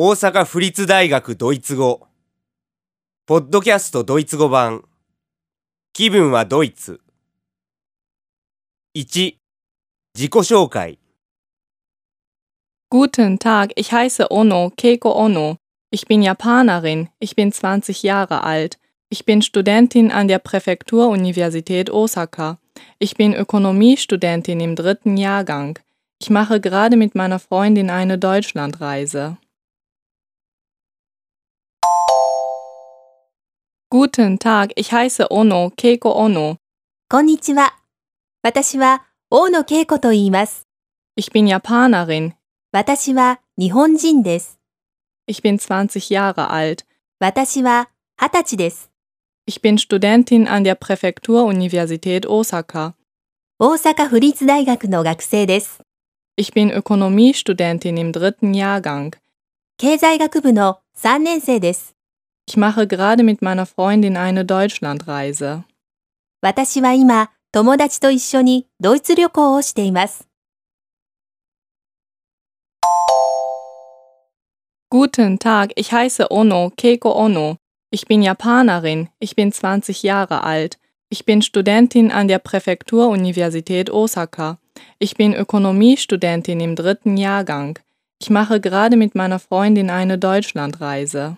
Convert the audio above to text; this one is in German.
大阪府立大学ドイツ語ポッドキャストドイツ語版気分はドイツ1自己紹介 Guten Tag, ich heiße Ono, Keiko Ono. Ich bin Japanerin, ich bin 20 Jahre alt. Ich bin Studentin an der Präfekturuniversität Osaka. Ich bin Ökonomiestudentin im dritten Jahrgang. Ich mache gerade mit meiner Freundin eine Deutschlandreise. Guten Tag, ich heiße Ono, Keiko Ono. こんにちは。私は大野恵子と言います。 Ich bin Japanerin. 私は日本人です。 Ich bin 20 Jahre alt. 私は二十歳です。 Ich bin Studentin an der Präfekturuniversität Osaka. 大阪府立大学の学生です。 Ich bin Ökonomiestudentin im dritten Jahrgang. 経済学部の3年生です。 Ich mache gerade mit meiner Freundin eine Deutschlandreise. 私は今、友達と一緒にドイツ旅行をしています。 Guten Tag, ich heiße Ono, Keiko Ono. Ich bin Japanerin, ich bin 20 Jahre alt. Ich bin Studentin an der Präfekturuniversität Osaka. Ich bin Ökonomiestudentin im dritten Jahrgang. Ich mache gerade mit meiner Freundin eine Deutschlandreise.